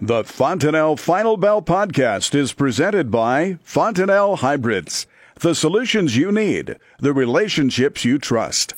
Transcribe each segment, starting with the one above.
The Fontanelle Final Bell podcast is presented by Fontanelle Hybrids. The solutions you need, the relationships you trust.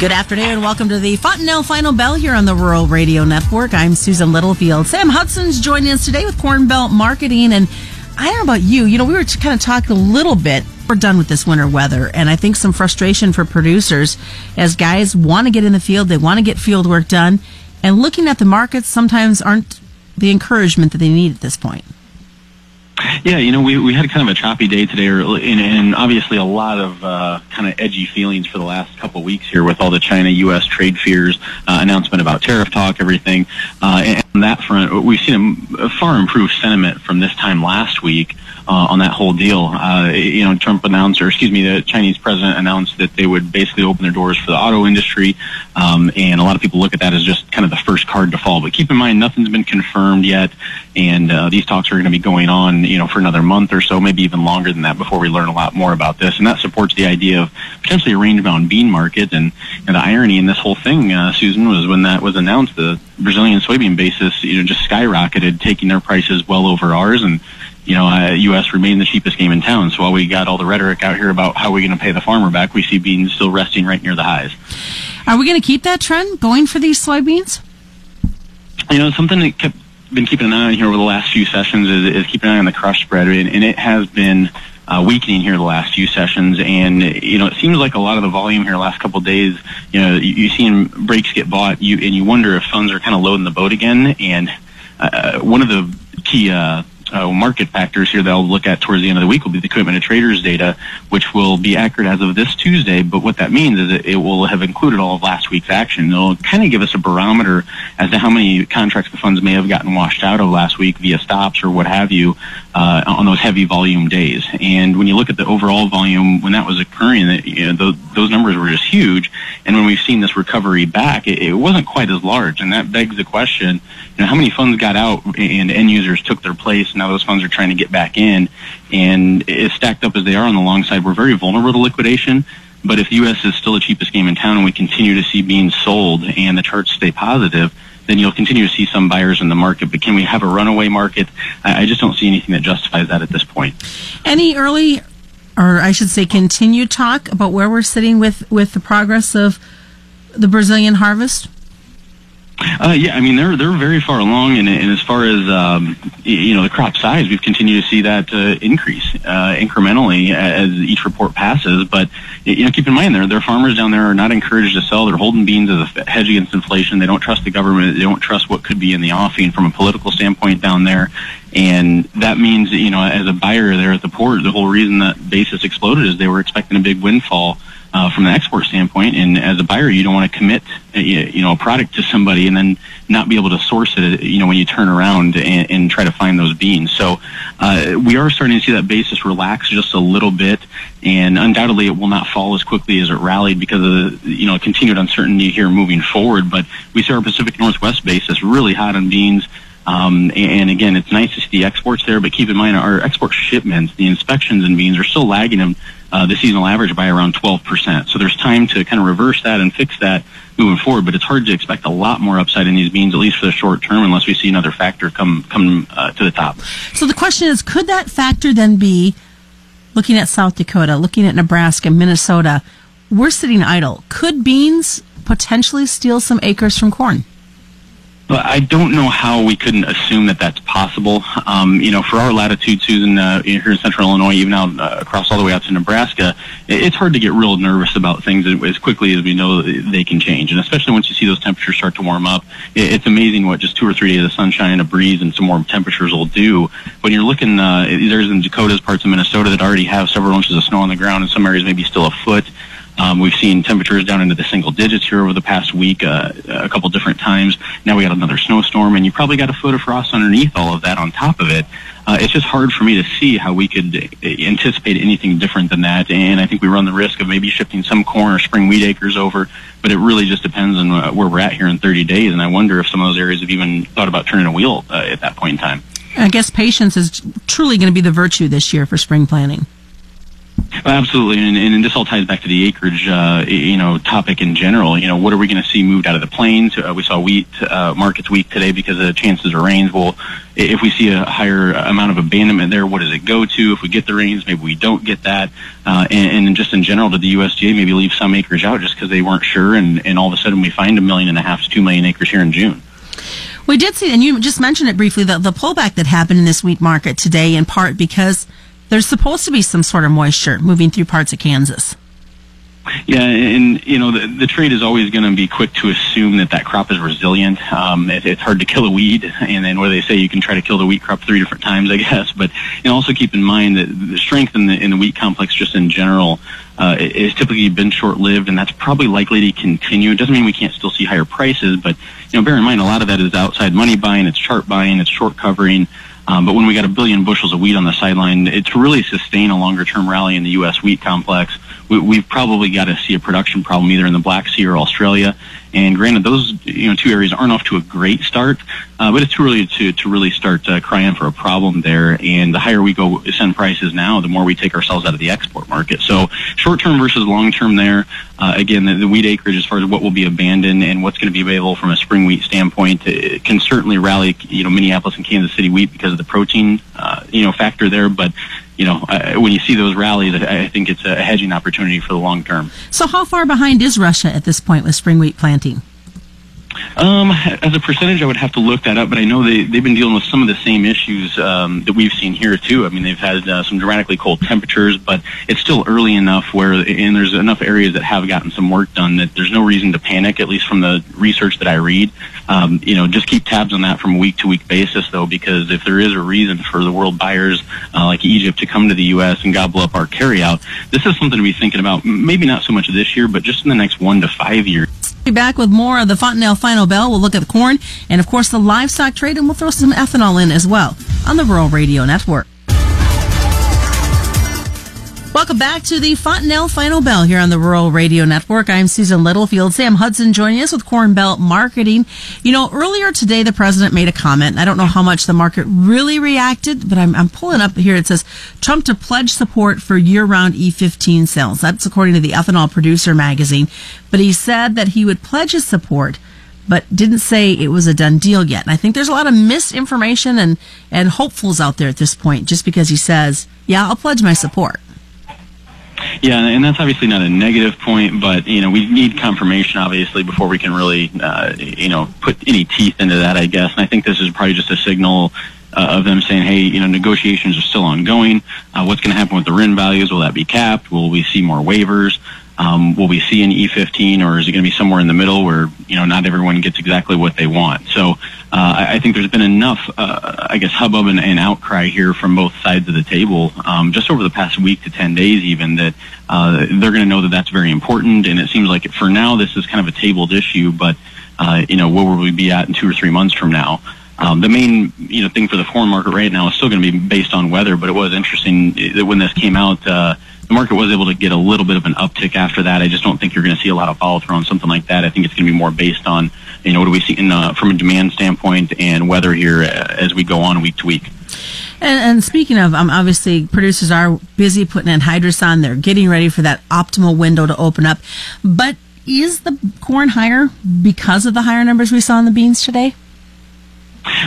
Good afternoon. and Welcome to the Fontanelle Final Bell here on the Rural Radio Network. I'm Susan Littlefield. Sam Hudson's joining us today with Cornbelt Marketing. And I don't know about you. You know, we were kind of talking a little bit. We're done with this winter weather, and I think some frustration for producers as guys want to get in the field, they want to get field work done, and looking at the markets sometimes aren't the encouragement that they need at this point. Yeah, you know, we, we had kind of a choppy day today, and, and obviously a lot of uh, kind of edgy feelings for the last couple of weeks here with all the China-U.S. trade fears, uh, announcement about tariff talk, everything. Uh, and on that front, we've seen a, far improved sentiment from this time last week uh, on that whole deal. Uh, you know, Trump announced, or excuse me, the Chinese president announced that they would basically open their doors for the auto industry, um, and a lot of people look at that as just kind of the first card to fall. But keep in mind, nothing's been confirmed yet, and uh, these talks are going to be going on, you know, for another month or so, maybe even longer than that, before we learn a lot more about this. And that supports the idea of potentially a range-bound bean market. And, and the irony in this whole thing, uh, Susan, was when that was announced, the Brazilian soybean basis, you know, just skyrocketed, taking their prices well over ours, and you know, uh, U.S. remained the cheapest game in town. So while we got all the rhetoric out here about how we're going to pay the farmer back, we see beans still resting right near the highs. Are we going to keep that trend going for these soybeans? You know, something that kept been keeping an eye on here over the last few sessions is, is keeping an eye on the crush spread, and, and it has been uh, weakening here the last few sessions. And you know, it seems like a lot of the volume here the last couple of days, you know, you, you see breaks get bought, you and you wonder if funds are kind of loading the boat again. And uh, one of the key uh, uh, market factors here that I'll look at towards the end of the week will be the commitment of traders data, which will be accurate as of this Tuesday. But what that means is that it will have included all of last week's action. It'll kind of give us a barometer as to how many contracts the funds may have gotten washed out of last week via stops or what have you uh, on those heavy volume days. And when you look at the overall volume when that was occurring, you know, those, those numbers were just huge. And when we've seen this recovery back, it, it wasn't quite as large. And that begs the question, you know, how many funds got out and end users took their place now those funds are trying to get back in. And as stacked up as they are on the long side, we're very vulnerable to liquidation. But if the U.S. is still the cheapest game in town and we continue to see beans sold and the charts stay positive, then you'll continue to see some buyers in the market. But can we have a runaway market? I just don't see anything that justifies that at this point. Any early, or I should say, continued talk about where we're sitting with, with the progress of the Brazilian harvest? Uh, yeah, I mean they're they're very far along, and, and as far as um, you know the crop size, we've continued to see that uh, increase uh, incrementally as each report passes. But you know, keep in mind, there their farmers down there are not encouraged to sell. They're holding beans as a hedge against inflation. They don't trust the government. They don't trust what could be in the offing from a political standpoint down there. And that means, you know, as a buyer there at the port, the whole reason that basis exploded is they were expecting a big windfall uh, from an export standpoint. And as a buyer, you don't want to commit, uh, you know, a product to somebody and then not be able to source it, you know, when you turn around and, and try to find those beans. So uh, we are starting to see that basis relax just a little bit, and undoubtedly it will not fall as quickly as it rallied because of the, you know, continued uncertainty here moving forward. But we see our Pacific Northwest basis really hot on beans. Um, and again, it's nice to see the exports there, but keep in mind our export shipments, the inspections in beans are still lagging them uh, the seasonal average by around 12%. So there's time to kind of reverse that and fix that moving forward, but it's hard to expect a lot more upside in these beans, at least for the short term, unless we see another factor come come uh, to the top. So the question is, could that factor then be looking at South Dakota, looking at Nebraska, Minnesota? We're sitting idle. Could beans potentially steal some acres from corn? But I don't know how we couldn't assume that that's possible. Um, you know, for our latitude, Susan, uh, here in central Illinois, even out uh, across all the way out to Nebraska, it's hard to get real nervous about things as quickly as we know they can change. And especially once you see those temperatures start to warm up, it's amazing what just two or three days of sunshine, and a breeze, and some warm temperatures will do. When you're looking, uh, there's in Dakotas, parts of Minnesota that already have several inches of snow on the ground, and some areas maybe still a foot. Um, we've seen temperatures down into the single digits here over the past week, uh, a couple different times. Now we got another snowstorm, and you probably got a foot of frost underneath all of that on top of it. Uh, it's just hard for me to see how we could uh, anticipate anything different than that. And I think we run the risk of maybe shifting some corn or spring wheat acres over, but it really just depends on uh, where we're at here in 30 days. And I wonder if some of those areas have even thought about turning a wheel uh, at that point in time. I guess patience is truly going to be the virtue this year for spring planting. Absolutely, and, and this all ties back to the acreage, uh, you know, topic in general. You know, what are we going to see moved out of the plains? Uh, we saw wheat uh, markets weak today because of the chances of rains. Well, if we see a higher amount of abandonment there, what does it go to? If we get the rains, maybe we don't get that. Uh, and, and just in general, did the USDA maybe leave some acreage out just because they weren't sure? And, and all of a sudden, we find a million and a half to two million acres here in June. We did see, and you just mentioned it briefly, the, the pullback that happened in this wheat market today, in part because there's supposed to be some sort of moisture moving through parts of Kansas. Yeah, and you know the, the trade is always going to be quick to assume that that crop is resilient. Um, it, it's hard to kill a weed, and then what they say you can try to kill the wheat crop three different times, I guess. But you know, also keep in mind that the strength in the in the wheat complex, just in general, uh, is typically been short-lived, and that's probably likely to continue. It doesn't mean we can't still see higher prices, but you know, bear in mind a lot of that is outside money buying, it's chart buying, it's short covering. Um, but when we got a billion bushels of wheat on the sideline, to really sustain a longer term rally in the U.S. wheat complex, we, we've probably got to see a production problem either in the Black Sea or Australia. And granted, those you know two areas aren't off to a great start, uh, but it's too early to to really start uh, crying for a problem there. And the higher we go send prices now, the more we take ourselves out of the export market. So short term versus long term there. Uh, again, the, the, wheat acreage, as far as what will be abandoned and what's going to be available from a spring wheat standpoint, it can certainly rally you know Minneapolis and Kansas City wheat because of the protein uh, you know factor there. But you know, when you see those rallies, I think it's a hedging opportunity for the long term. So, how far behind is Russia at this point with spring wheat planting? Um, as a percentage, I would have to look that up, but I know they, they've been dealing with some of the same issues um, that we've seen here, too. I mean, they've had uh, some dramatically cold temperatures, but it's still early enough where, and there's enough areas that have gotten some work done that there's no reason to panic, at least from the research that I read. Um, you know, just keep tabs on that from a week to week basis, though, because if there is a reason for the world buyers uh, like Egypt to come to the U.S. and gobble up our carryout, this is something to be thinking about, maybe not so much this year, but just in the next one to five years. Be back with more of the Fontanelle Final Bell. We'll look at the corn and, of course, the livestock trade, and we'll throw some ethanol in as well on the Rural Radio Network. Welcome back to the Fontanelle Final Bell here on the Rural Radio Network. I'm Susan Littlefield. Sam Hudson joining us with Cornbelt Marketing. You know, earlier today the president made a comment. I don't know how much the market really reacted, but I'm, I'm pulling up here. It says Trump to pledge support for year-round E15 sales. That's according to the Ethanol Producer magazine. But he said that he would pledge his support but didn't say it was a done deal yet. And I think there's a lot of misinformation and, and hopefuls out there at this point just because he says, yeah, I'll pledge my support. Yeah, and that's obviously not a negative point, but you know we need confirmation obviously before we can really uh, you know put any teeth into that, I guess. And I think this is probably just a signal uh, of them saying, hey, you know, negotiations are still ongoing. Uh, what's going to happen with the RIN values? Will that be capped? Will we see more waivers? Um, will we see an E15 or is it going to be somewhere in the middle where, you know, not everyone gets exactly what they want? So uh, I, I think there's been enough, uh, I guess, hubbub and, and outcry here from both sides of the table um, just over the past week to 10 days even that uh, they're going to know that that's very important. And it seems like for now this is kind of a tabled issue, but, uh, you know, where will we be at in two or three months from now? Um, the main you know thing for the foreign market right now is still going to be based on weather, but it was interesting that when this came out, uh, the market was able to get a little bit of an uptick after that. I just don't think you're going to see a lot of follow through on something like that. I think it's going to be more based on you know what do we see in, uh, from a demand standpoint and weather here uh, as we go on week to week. And, and, speaking of, um, obviously, producers are busy putting anhydrous on. They're getting ready for that optimal window to open up. But is the corn higher because of the higher numbers we saw in the beans today?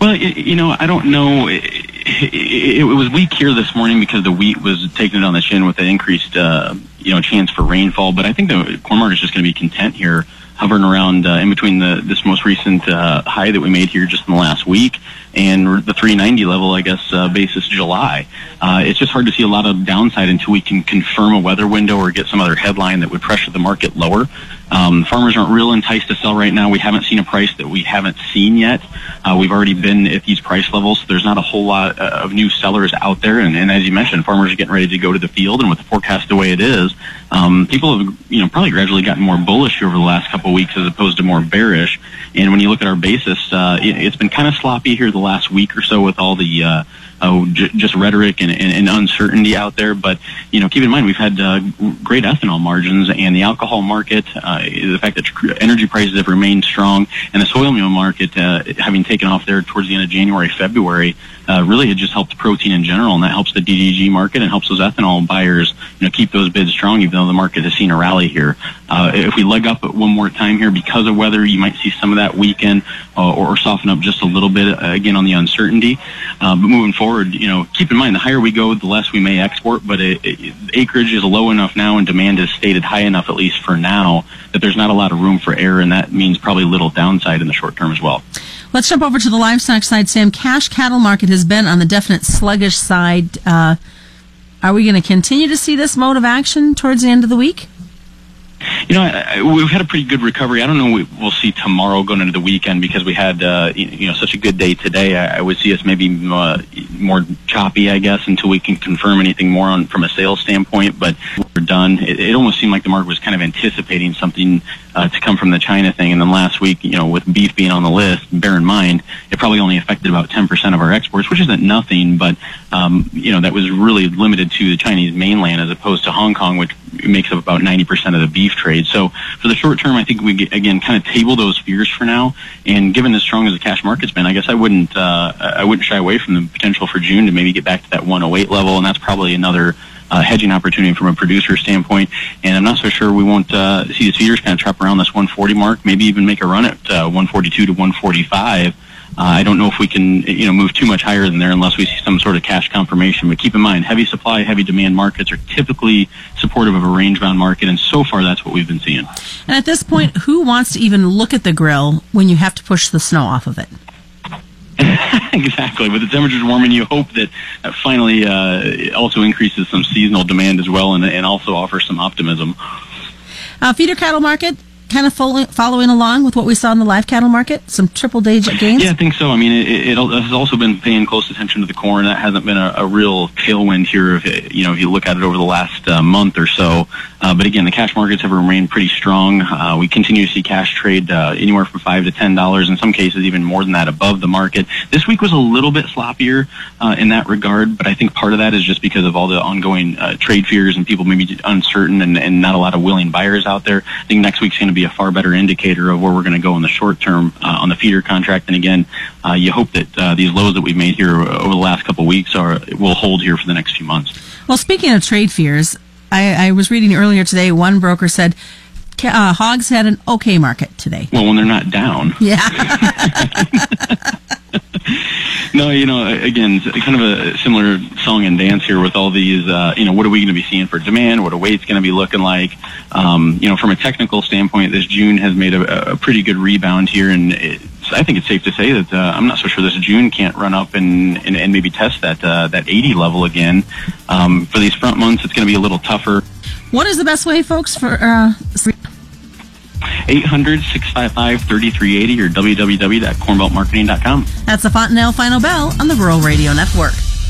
Well, you know, I don't know. It, was weak here this morning because the wheat was taking it on the chin with an increased, uh, you know, chance for rainfall. But I think the corn market is just going to be content here, hovering around uh, in between the this most recent uh, high that we made here just in the last week and the 390 level, I guess, uh, basis July. Uh, it's just hard to see a lot of downside until we can confirm a weather window or get some other headline that would pressure the market lower. Um, farmers aren't real enticed to sell right now. We haven't seen a price that we haven't seen yet. Uh, we've already been at these price levels. There's not a whole lot uh, of new sellers out there. And, and as you mentioned, farmers are getting ready to go to the field. And with the forecast the way it is, is um, people have you know probably gradually gotten more bullish over the last couple of weeks as opposed to more bearish. And when you look at our basis, uh, it, has been kind of sloppy here the last week or so with all the uh, oh, j- just rhetoric and, and, and, uncertainty out there. But you know, keep in mind we've had uh, great ethanol margins and the alcohol market, uh, the fact that energy prices have remained strong, and the soy meal market uh, having taken off there towards the end of January, February. Uh, really, it just helped protein in general, and that helps the DDG market and helps those ethanol buyers, you know, keep those bids strong, even though the market has seen a rally here. Uh, if we leg up one more time here because of weather, you might see some of that weaken uh, or, or, soften up just a little bit uh, again on the uncertainty. Uh, but moving forward, you know, keep in mind the higher we go, the less we may export. But it, it, acreage is low enough now, and demand is stated high enough, at least for now, that there's not a lot of room for error, and that means probably little downside in the short term as well. Let's jump over to the livestock side, Sam. Cash cattle market has been on the definite sluggish side. Uh, are we going to continue to see this mode of action towards the end of the week? You know, I, I, we've had a pretty good recovery. I don't know. We, we'll see tomorrow going into the weekend because we had uh, you know such a good day today. I, I would see us maybe uh, more choppy, I guess, until we can confirm anything more on from a sales standpoint. But done. It, it almost seemed like the market was kind of anticipating something uh, to come from the China thing. And then last week, you know, with beef being on the list, bear in mind it probably only affected about 10% of our exports, which isn't nothing, but um, you know that was really limited to the Chinese mainland as opposed to Hong Kong, which makes up about 90% of the beef trade. So for the short term, I think we get, again kind of table those fears for now. And given as strong as the cash market's been, I guess I wouldn't uh, I wouldn't shy away from the potential for June to maybe get back to that 108 level, and that's probably another uh, hedging opportunity from a producer standpoint. And I'm not so sure we won't uh, see the feeders kind of trap around this 140 mark, maybe even make a run at uh, 142 to 145. Uh, I don't know if we can, you know, move too much higher than there unless we see some sort of cash confirmation. But keep in mind, heavy supply, heavy demand markets are typically supportive of a range-bound market, and so far that's what we've been seeing. And at this point, who wants to even look at the grill when you have to push the snow off of it? exactly. With the temperatures warming, you hope that finally uh, also increases some seasonal demand as well, and, and also offers some optimism. Uh, feeder cattle market kind of following, following along with what we saw in the live cattle market? Some triple digit gains? Yeah, I think so. I mean, it, it, it, has also been paying close attention to the corn. That hasn't been a, a real tailwind here. If it, you know, if you look at it over the last uh, month or so. Uh, but again, the cash markets have remained pretty strong. Uh, we continue to see cash trade uh, anywhere from five to ten dollars, in some cases even more than that above the market. This week was a little bit sloppier uh, in that regard, but I think part of that is just because of all the ongoing uh, trade fears and people maybe uncertain and, and not a lot of willing buyers out there. I think next week's going to be a far better indicator of where we're going to go in the short term uh, on the feeder contract. And again, uh, you hope that uh, these lows that we've made here over the last couple of weeks are will hold here for the next few months. Well, speaking of trade fears, I, I was reading earlier today. One broker said uh, hogs had an okay market today. Well, when they're not down. Yeah. no, you know, again, kind of a similar song and dance here with all these. Uh, you know, what are we going to be seeing for demand? What are weights going to be looking like? Um, you know, from a technical standpoint, this June has made a, a pretty good rebound here, and I think it's safe to say that uh, I'm not so sure this June can't run up and, and, and maybe test that uh, that 80 level again. Um, for these front months, it's going to be a little tougher. What is the best way, folks, for uh, 800 655 3380 or www.cornbeltmarketing.com. That's the Fontanelle Final Bell on the Rural Radio Network.